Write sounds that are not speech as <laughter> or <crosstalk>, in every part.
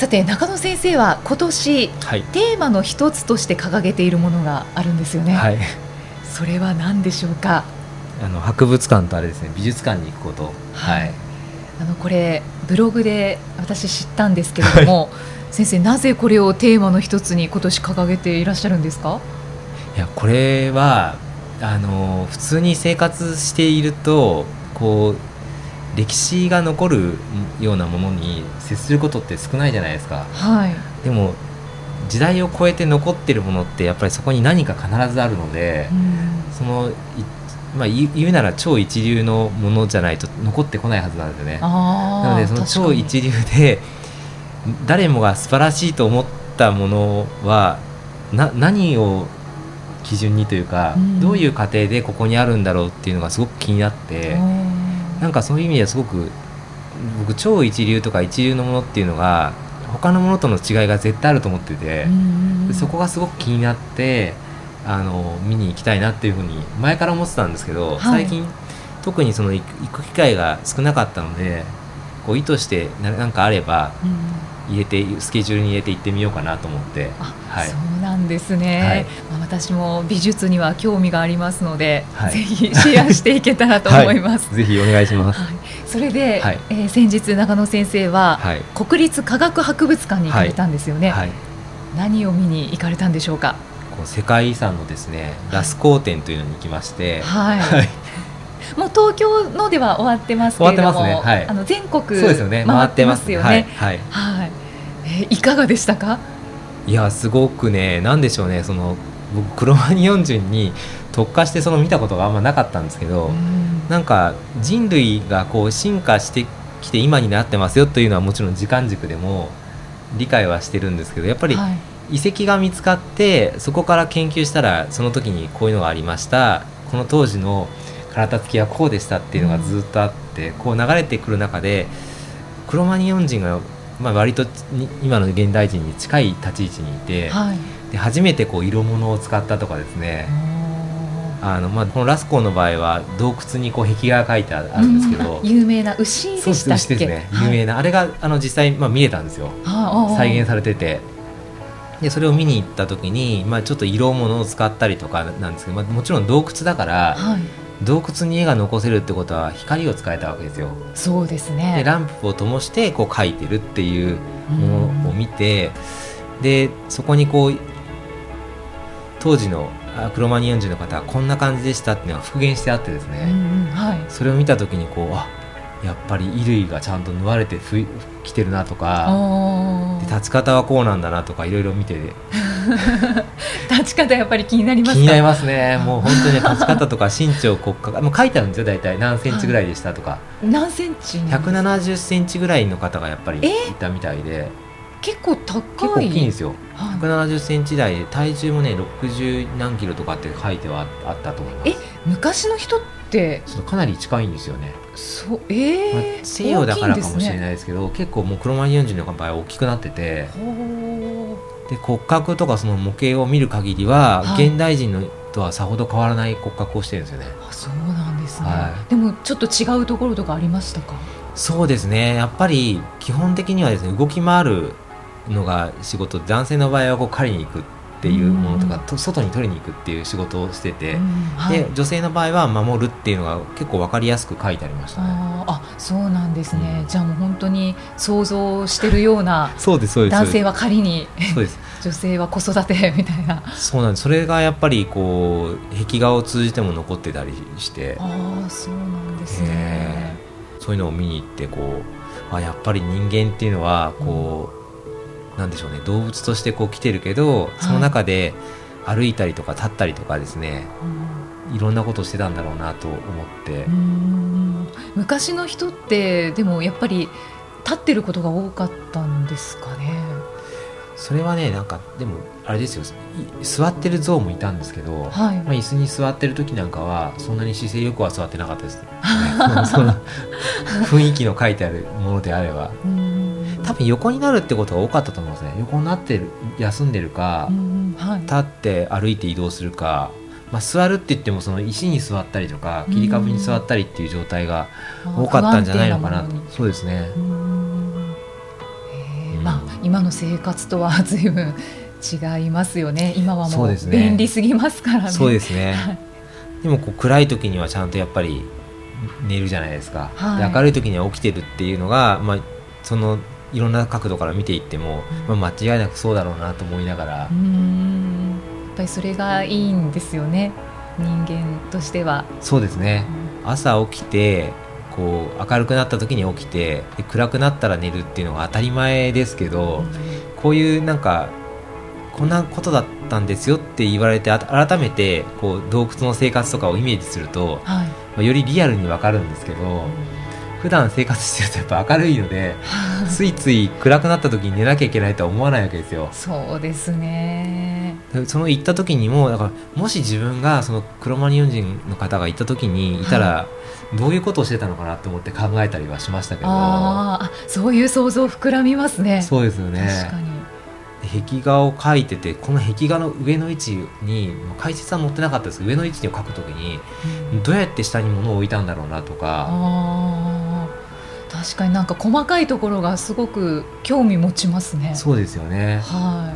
さて中野先生は今年、はい、テーマの一つとして掲げているものがあるんですよね、はい、それは何でしょうか？あの博物館とあれですね美術館に行くこと、はい、あのこれブログで私知ったんですけれども、はい、先生なぜこれをテーマの一つに今年掲げていらっしゃるんですか？いやこれはあの普通に生活しているとこう歴史が残るようなものに接することって少ないじゃないですか、はい、でも時代を超えて残ってるものってやっぱりそこに何か必ずあるので、うん、そのまあ、言うなら超一流のものじゃないと残ってこないはずなんですよね。なのでその超一流で誰もが素晴らしいと思ったものはな何を基準にというか、うん、どういう過程でここにあるんだろうっていうのがすごく気になって。なんかそういう意味ではすごく僕超一流とか一流のものっていうのが他のものとの違いが絶対あると思っててそこがすごく気になってあの見に行きたいなっていうふうに前から思ってたんですけど、はい、最近特にその行く機会が少なかったのでこう意図して何かあれば入れてスケジュールに入れて行ってみようかなと思って、はい、そうなんですね、私も美術には興味がありますので、はい、ぜひシェアしていけたらと思います、ぜひお願いします、それで、はい、えー、先日中野先生は、国立科学博物館に行かれたんですよね、何を見に行かれたんでしょうか？こう世界遺産のですねラスコー展というのに行きまして、はい。もう東京のでは終わってますけれども、ね。はい、あの全国そうですよね。回ってますよね。はい、はい、えー、いかがでしたか？いやすごくねなんでしょうね。その僕クロマニヨン人に特化してその見たことがあんまなかったんですけど、ん。なんか人類がこう進化してきて今になってますよというのはもちろん時間軸でも理解はしてるんですけどやっぱり遺跡が見つかってそこから研究したらその時にこういうのがありました。この当時の体つきはこうでしたっていうのがずっとあって、こう流れてくる中でクロマニヨン人が、まあ、割と今の現代人に近い立ち位置にいて、はい、で初めてこう色物を使ったとかですね。あのまあ、このラスコーの場合は洞窟にこう壁画が書いてあるんですけど、有名な牛でしたっけ？ですね、有名な、あれがあの実際、まあ、見えたんですよ。再現されてて。でそれを見に行った時に、まあ、ちょっと色物を使ったりとかなんですけど、まあ、もちろん洞窟だから、はい、洞窟に絵が残せるってことは光を使えたわけですよ。そうですね。でランプを灯してこう描いてるっていうものを見て、でそこにこう当時のクロマニヨン人の方はこんな感じでしたっていうのが復元してあってですね、はい、それを見た時にこうあやっぱり衣類がちゃんと縫われてふきてるなとかで立ち方はこうなんだなとかいろいろ見て。<laughs> 立ち方やっぱり気になります気になりますね。<laughs> もう本当に立ち方とか身長骨格もう書いてあるんですよ大体。何センチぐらいでしたとか、何センチ170センチぐらいの方がやっぱりいたみたいで。結構高い。結構大きいんですよ、はい、170センチ台で体重もね60何キロとかって書いてはあったと思います。え昔の人って？かなり近いんですよね。そうえー、まあ、西洋だからかもしれないですけど、ね、結構もうクロマニヨン人の場合は大きくなってて。で骨格とかその模型を見る限りは、はい、現代人のとはさほど変わらない骨格をしてるんですよね。あそうなんですね、はい、でもちょっと違うところとかありましたか？そうですね。やっぱり基本的にはですね動き回るのが仕事男性の場合はこう狩りに行くっていうものとか、と外に取りに行くっていう仕事をしてて、はい、で女性の場合は守るっていうのが結構分かりやすく書いてありました。ね。あそうなんですね、うん、じゃあもう本当に想像してるようなそうですそうです。男性は狩りに <laughs> 女性は子育てみたいな。そうなんです。それがやっぱりこう壁画を通じても残ってたりして。ああそうなんですね。そういうのを見に行ってこうあやっぱり人間っていうのはこう、うんなんでしょうね動物としてこう来てるけどその中で歩いたりとか立ったりとかですね、はい、いろんなことをしてたんだろうなと思って。昔の人ってでもやっぱり立ってることが多かったんですかね？それはねなんかでもあれですよ。い座ってる像もいたんですけど、はい。まあ、椅子に座ってる時なんかはそんなに姿勢よくは座ってなかったですね。<laughs> 雰囲気の書いてあるものであれば。うん多分横になるってことが多かったと思うんですね。横になってる休んでるか、うんはい。立って歩いて移動するか、まあ、座るって言ってもその石に座ったりとか切り株に座ったりっていう状態が多かったんじゃないのかな不安定ものにそうですね。まあ今の生活とは随分違いますよね。今はもう便利すぎますからね。そうですね。はい。でもこう暗い時にはちゃんとやっぱり寝るじゃないですか、はい。で明るい時には起きてるっていうのが、まあ、そのいろんな角度から見ていっても、まあ、間違いなくそうだろうなと思いながら。う、ん。やっぱりそれがいいんですよね。人間としては、そうですね。朝起きてこう明るくなった時に起きてで暗くなったら寝るっていうのが当たり前ですけど、こういうなんかこんなことだったんですよって言われてあ改めてこう洞窟の生活とかをイメージすると、はい。まあ、よりリアルにわかるんですけど普段生活してるとやっぱ明るいので <laughs> ついつい暗くなった時に寝なきゃいけないとは思わないわけですよ。そうですね。でその行った時にもだからもし自分がそのクロマニヨン人の方が行った時にいたら、どういうことをしてたのかなと思って考えたりはしましたけど。あーあそういう想像膨らみますね。そうですよね。確かに。壁画を描いててこの壁画の上の位置に解説は載ってなかったですけど上の位置を描く時にうん。どうやって下に物を置いたんだろうなとか確かになんか細かいところがすごく興味持ちますね。そうですよね。は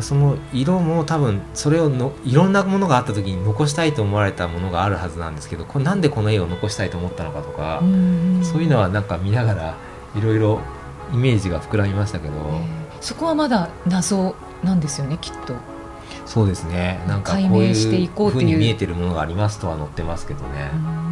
その色も多分それをのいろんなものがあった時に残したいと思われたものがあるはずなんですけどこれなんでこの絵を残したいと思ったのかとかそういうのはなんか見ながらいろいろイメージが膨らみましたけど、えーそこはまだ謎なんですよねきっと。そうですね。なんかこう解明していいうこうっていう。ふうに見えてるものがありますとは載ってますけどね。う、ん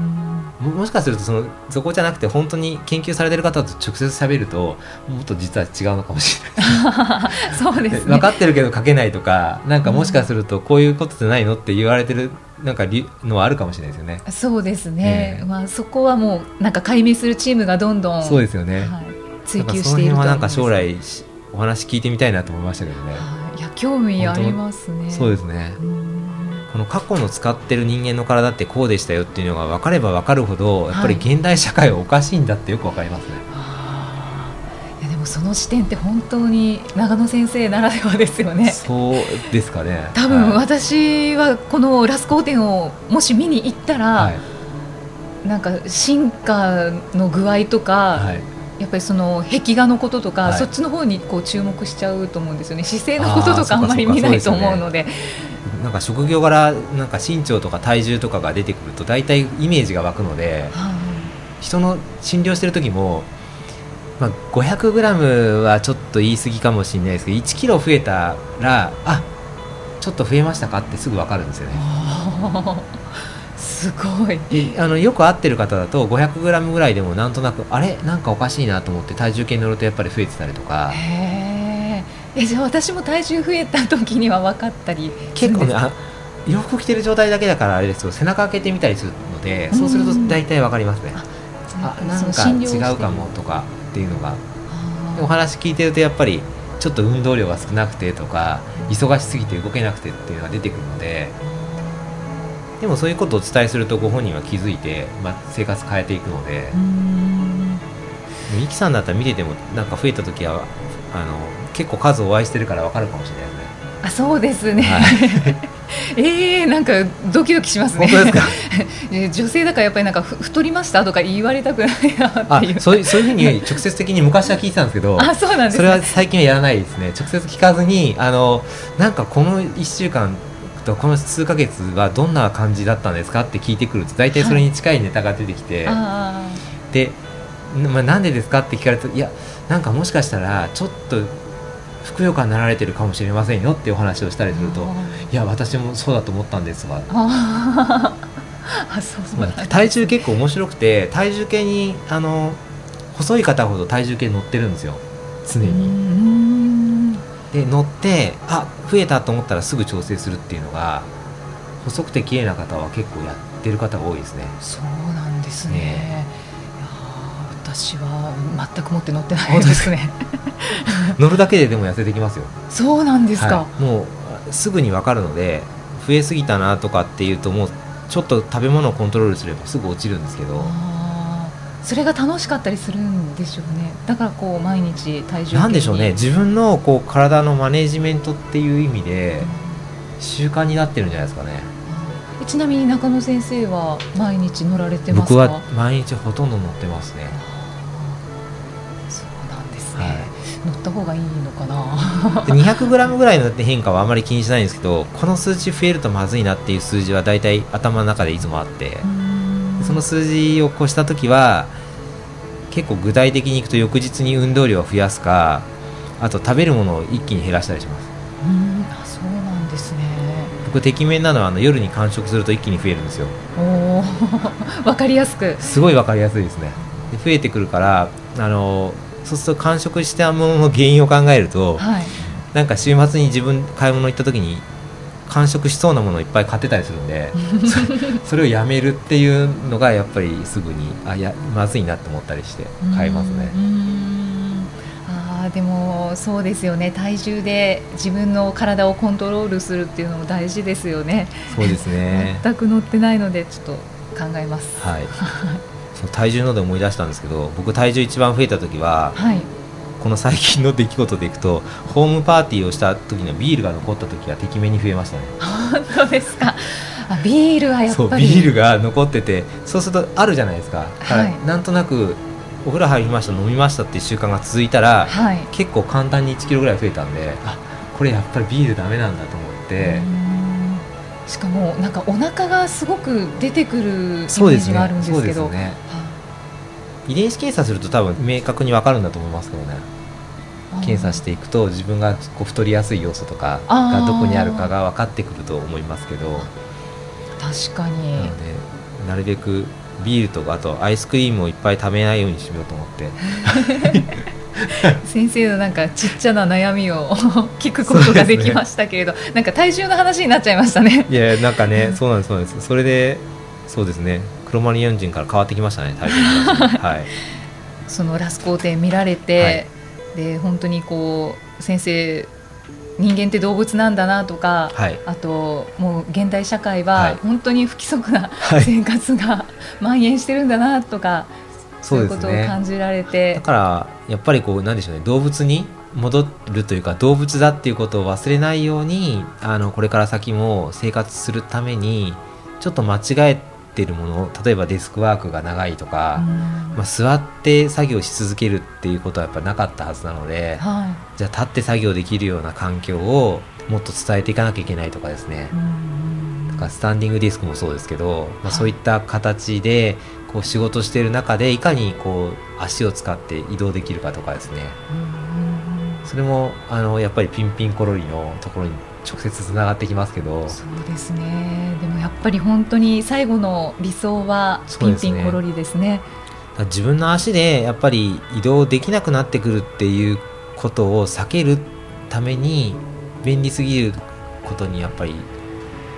ももしかするとそのそこじゃなくて本当に研究されてる方と直接喋るともっと実は違うのかもしれない。<laughs> そうですね。分かってるけど書けないとかなんかもしかするとこういうことじゃないのって言われてるなんかりのはあるかもしれないですよね。そうですね、ええ。まあ、そこはもうなんか解明するチームがどんどんそうですよね。はい、追求その辺はしていると思なんか将い来しお話聞いてみたいなと思いましたけどね。はい。いや興味ありますね。そうですね。うんこの過去の使ってる人間の体ってこうでしたよっていうのが分かれば分かるほどやっぱり現代社会はおかしいんだってよく分かりますね。あー。いやでもその視点って本当に長野先生ならではですよね。そうですかね。多分はい。私はこのラスコーテンをもし見に行ったら、はい。なんか進化の具合とか、はい。やっぱりその壁画のこととか、はい。そっちの方にこう注目しちゃうと思うんですよね。姿勢のこととかあんまり見ないと思うのでなんか職業柄なんか身長とか体重とかが出てくると大体イメージが湧くのではい。人の診療してる時も、まあ、500g はちょっと言い過ぎかもしれないですけど1キロ増えたらあちょっと増えましたかってすぐ分かるんですよね。すごい。であのよく合ってる方だと 500g ぐらいでもなんとなくあれ？なんかおかしいなと思って体重計に乗るとやっぱり増えてたりとかへーえじゃあ私も体重増えた時には分かったり結構ねあ洋服着てる状態だけだからあれですけど背中開けてみたりするのでそうすると大体分かりますね。あなんか違うかもとかっていうのが。お話聞いてるとやっぱりちょっと運動量が少なくてとか忙しすぎて動けなくてっていうのが出てくるのででもそういうことをお伝えするとご本人は気づいて、まあ、生活変えていくのでミキさんだったら見ててもなんか増えた時はあの結構数お会いしてるから分かるかもしれないですね。あそうですね、はい。<laughs> えー、なんかドキドキしますね。本当ですか？<laughs> え女性だからやっぱりなんかふ太りましたとか言われたくないなあっていう。そういうそういうふうに直接的に昔は聞いてたんですけど <laughs> あそうなんですそねれは最近はやらないですね。直接聞かずにあのなんかこの1週間とこの数ヶ月はどんな感じだったんですかって聞いてくると大体それに近いネタが出てきて、あで、まあ、なんでですかって聞かれるといやなんかもしかしたらちょっとふくよかになられてるかもしれませんよっていうお話をしたりーするといや私もそうだと思ったんですが、<laughs> 体重結構面白くて体重計にあの細い方ほど体重計に乗ってるんですよ。常に。ん。で乗ってあ増えたと思ったらすぐ調整するっていうのが細くて綺麗な方は結構やってる方が多いですね。そうなんですね。ね私は全く持って乗ってないですね。<laughs> 乗るだけででも痩せてきますよ。そうなんですか、はい、もうすぐに分かるので増えすぎたなとかっていうともうちょっと食べ物をコントロールすればすぐ落ちるんですけど。それが楽しかったりするんでしょうね。だからこう毎日体重なんでしょうね。自分のこう体のマネジメントっていう意味で習慣になってるんじゃないですかね、ちなみに中野先生は毎日乗られてますか？僕は毎日ほとんど乗ってますね 200g ぐらいの変化はあまり気にしないんですけどこの数値増えるとまずいなっていう数字は大体頭の中でいつもあってその数字を越した時は結構具体的にいくと翌日に運動量を増やすかあと食べるものを一気に減らしたりします。うん。あそうなんですね。僕てきめんなのはあの夜に完食すると一気に増えるんですよ。お分 <laughs> かりやすく。すごい分かりやすいですね。で増えてくるからあのそうすると完食したものの原因を考えると、はい、なんか週末に自分買い物行った時に完食しそうなものをいっぱい買ってたりするんで <laughs> それをやめるっていうのがやっぱりすぐにあやまずいなと思ったりして買いますね。あでもそうですよね体重で自分の体をコントロールするっていうのも大事ですよね。そうですね <laughs> 全く乗ってないのでちょっと考えます。はい <laughs> その体重ので思い出したんですけど僕体重一番増えた時は、はい、この最近の出来事でいくとホームパーティーをした時のビールが残った時はてきめに増えましたね。本当ですか。あビールはやっぱり。ビールが残っててそうするとあるじゃないですか、はい、なんとなくお風呂入りました飲みましたっていう習慣が続いたら、はい、結構簡単に1キロぐらい増えたんであこれやっぱりビールだめなんだと思ってしかもなんかお腹がすごく出てくるイメージがあるんですけど、ね、遺伝子検査すると多分明確に分かるんだと思いますけどね。検査していくと自分がこう太りやすい要素とかがどこにあるかが分かってくると思いますけど。確かに。なのでなるべくビールとかあとアイスクリームをいっぱい食べないようにしようと思って <laughs> <laughs> 先生のなんかちっちゃな悩みを <laughs> 聞くことができましたけれど、ね、なんか体重の話になっちゃいましたね。いやなんかねそうなんですそうなんです。それでそうですね。クロマニヨン人から変わってきましたね体はい、<laughs> そのラス工程見られて、はい、で本当にこう先生人間って動物なんだなとか、はい、あともう現代社会は本当に不規則な生活が蔓延してるんだなとか、そういうことを感じられて、だからやっぱりこうなんでしょうね。動物に戻るというか動物だっていうことを忘れないようにあのこれから先も生活するためにちょっと間違えってるもの例えばデスクワークが長いとか、まあ、座って作業し続けるっていうことはやっぱなかったはずなので、はい、じゃあ立って作業できるような環境をもっと伝えていかなきゃいけないとかですね、だからスタンディングディスクもそうですけど、まあ、そういった形でこう仕事している中でいかにこう足を使って移動できるかとかですね、それもあのやっぱりピンピンコロリのところに直接つながってきますけど。そうですね。でもやっぱり本当に最後の理想はピンピンコロリですね、ね、自分の足でやっぱり移動できなくなってくるっていうことを避けるために便利すぎることにやっぱり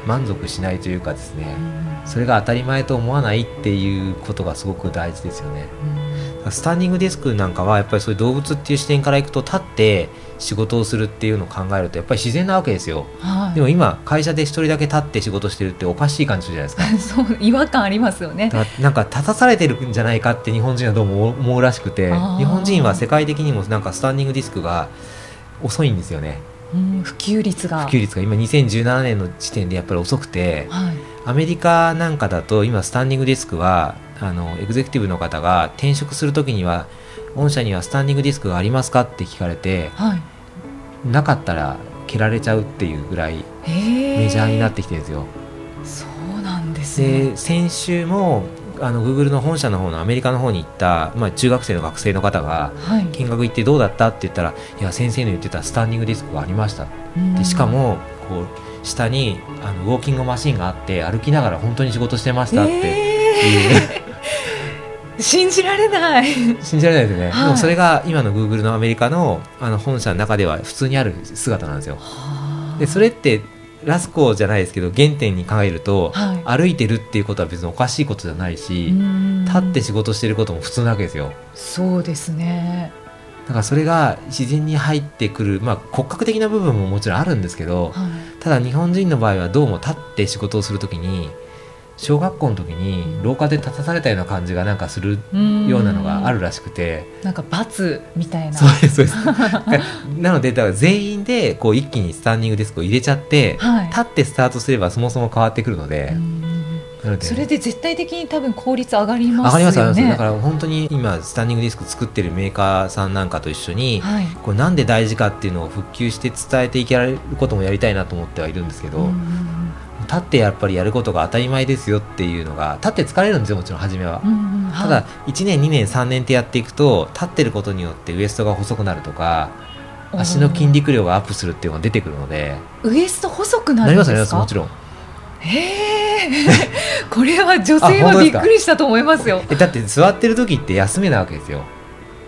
満足しないというかですね、それが当たり前と思わないっていうことがすごく大事ですよね。スタンディングデスクなんかはやっぱりそういう動物っていう視点からいくと立って仕事をするっていうのを考えるとやっぱり自然なわけですよ、はい、でも今会社で一人だけ立って仕事してるっておかしい感じするじゃないですか。<laughs> そう違和感ありますよね。なんか立たされてるんじゃないかって日本人はどうも思うらしくて日本人は世界的にもなんかスタンディングディスクが遅いんですよね普及率が。普及率が今2017年の時点でやっぱり遅くて、はい、アメリカなんかだと今スタンディングディスクはあのエグゼクティブの方が転職するときには御社にはスタンディングディスクがありますかって聞かれて、はい、なかったら蹴られちゃうっていうぐらいメジャーになってきてるんですよ。そうなんですね、で先週もあの Google の本社の方のアメリカの方に行った、まあ、中学生の学生の方が、見学行ってどうだったって言ったらいや先生の言ってたスタンディングディスクがありましたでしかもこう下にあのウォーキングマシンがあって歩きながら本当に仕事してましたって。いう、えー、<laughs> 信じられない。信じられないですね、はい、でもそれが今の Google のアメリカのあの本社の中では普通にある姿なんですよ。でそれってラスコじゃないですけど原点に考えると、はい。歩いてるっていうことは別におかしいことじゃないし、立って仕事してることも普通なわけですよ。そうですね。だからそれが自然に入ってくる、まあ、骨格的な部分ももちろんあるんですけどはい。ただ日本人の場合はどうも立って仕事をするときに小学校の時に廊下で立たされたような感じがなんかするようなのがあるらしくて。なんか罰みたいな。そうですそうです。<laughs> なのでだから全員でこう一気にスタンディングデスクを入れちゃって、はい。立ってスタートすればそもそも変わってくるので、なのでそれで絶対的に多分効率上がりますよね。上がります上がります。だから本当に今スタンディングディスク作ってるメーカーさんなんかと一緒に、はい。これなんで大事かっていうのを復旧して伝えていけられることもやりたいなと思ってはいるんですけど、立ってやっぱりやることが当たり前ですよっていうのが立って疲れるんですよもちろん初めは、うんうんはい。ただ1年2年3年ってやっていくと立ってることによってウエストが細くなるとか足の筋肉量がアップするっていうのが出てくるので。ウエスト細くなるんですか？ますもちろん。へえ <laughs> これは女性はびっくりしたと思いますよ。えだって座ってる時って休めなわけですよ。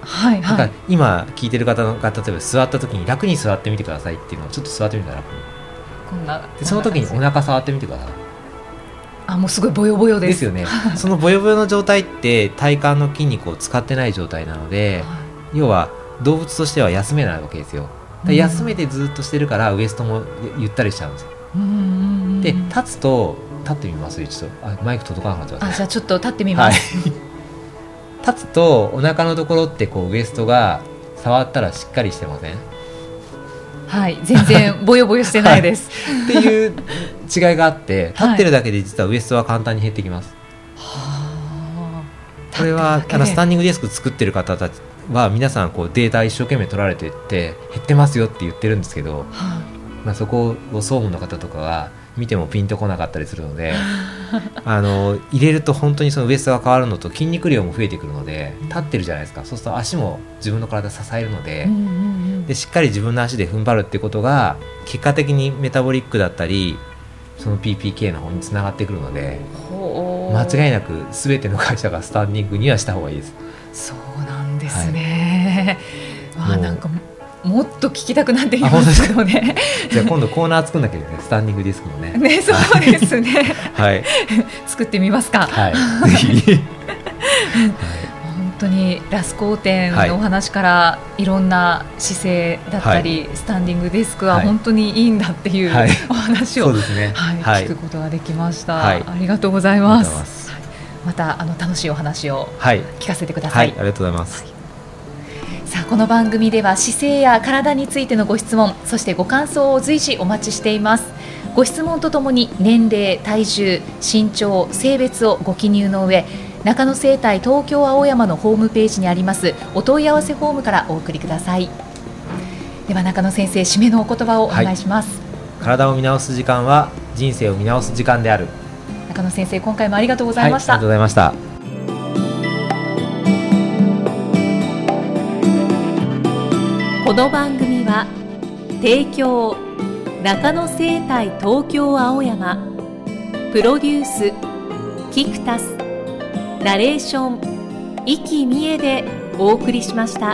はいはい。なんか今聞いてる方が例えば座った時に楽に座ってみてくださいっていうのをちょっと座ってみたら楽にこんなでその時にお腹触ってみてください。あもうすごいボヨボヨです。ですよね。そのボヨボヨの状態って体幹の筋肉を使ってない状態なのでは要は動物としては休めないわけですよ。休めてずっとしてるからウエストもゆったりしちゃうんですよ。で立つと立ってみます？一度。あマイク届かなかったあじゃあちょっと立ってみはい。ます、立つとお腹のところってこうウエストが触ったらしっかりしてません？っはい、全然ボヨボヨしてないです。ていう違いがあって立ってるだけで実はウエストは簡単に減ってきます。はあ。これはあのスタンンディングデスク作ってる方たちは皆さんこうデータ一生懸命取られてって減ってますよって言ってるんですけど、まあ、そこを総務の方とかは見てもピンとこなかったりするので <laughs> あの入れると本当にそのウエストが変わるのと筋肉量も増えてくるので立ってるじゃないですか。そうすると足も自分の体支えるので,、うんうんうんでしっかり自分の足で踏ん張るっていうことが結果的にメタボリックだったりその PPK の方につながってくるので間違いなく全ての会社がスタンディングにはした方がいいです。そうなんですね。わあもうなんかももっと聞きたくなってきますすけどね。じゃあ今度コーナー作んなきゃいけないスタンディングディスクのね。ねそうですね。はい。作ってみますか。はい。ぜひ。本当にラスコーテンはいのお話からいろんな姿勢だったり、スタンディングデスクははい本当にいいんだっていうはいお話を、そうですね。はいはい。聞くことができました、はいありがとうございますまたあの楽しいお話をはい。聞かせてくださ、はいい。ありがとうございます。この番組では姿勢や体についてのご質問そしてご感想を随時お待ちしています。ご質問とともに年齢体重身長性別をご記入の上中野生態東京青山のホームページにありますお問い合わせフォームからお送りください。では中野先生締めのお言葉をお願いします、体を見直す時間は人生を見直す時間である。中野先生今回もありがとうございました、はい、ありがとうございました。この番組は提供中野生態東京青山プロデュースキクタスナレーション生きみえでお送りしました。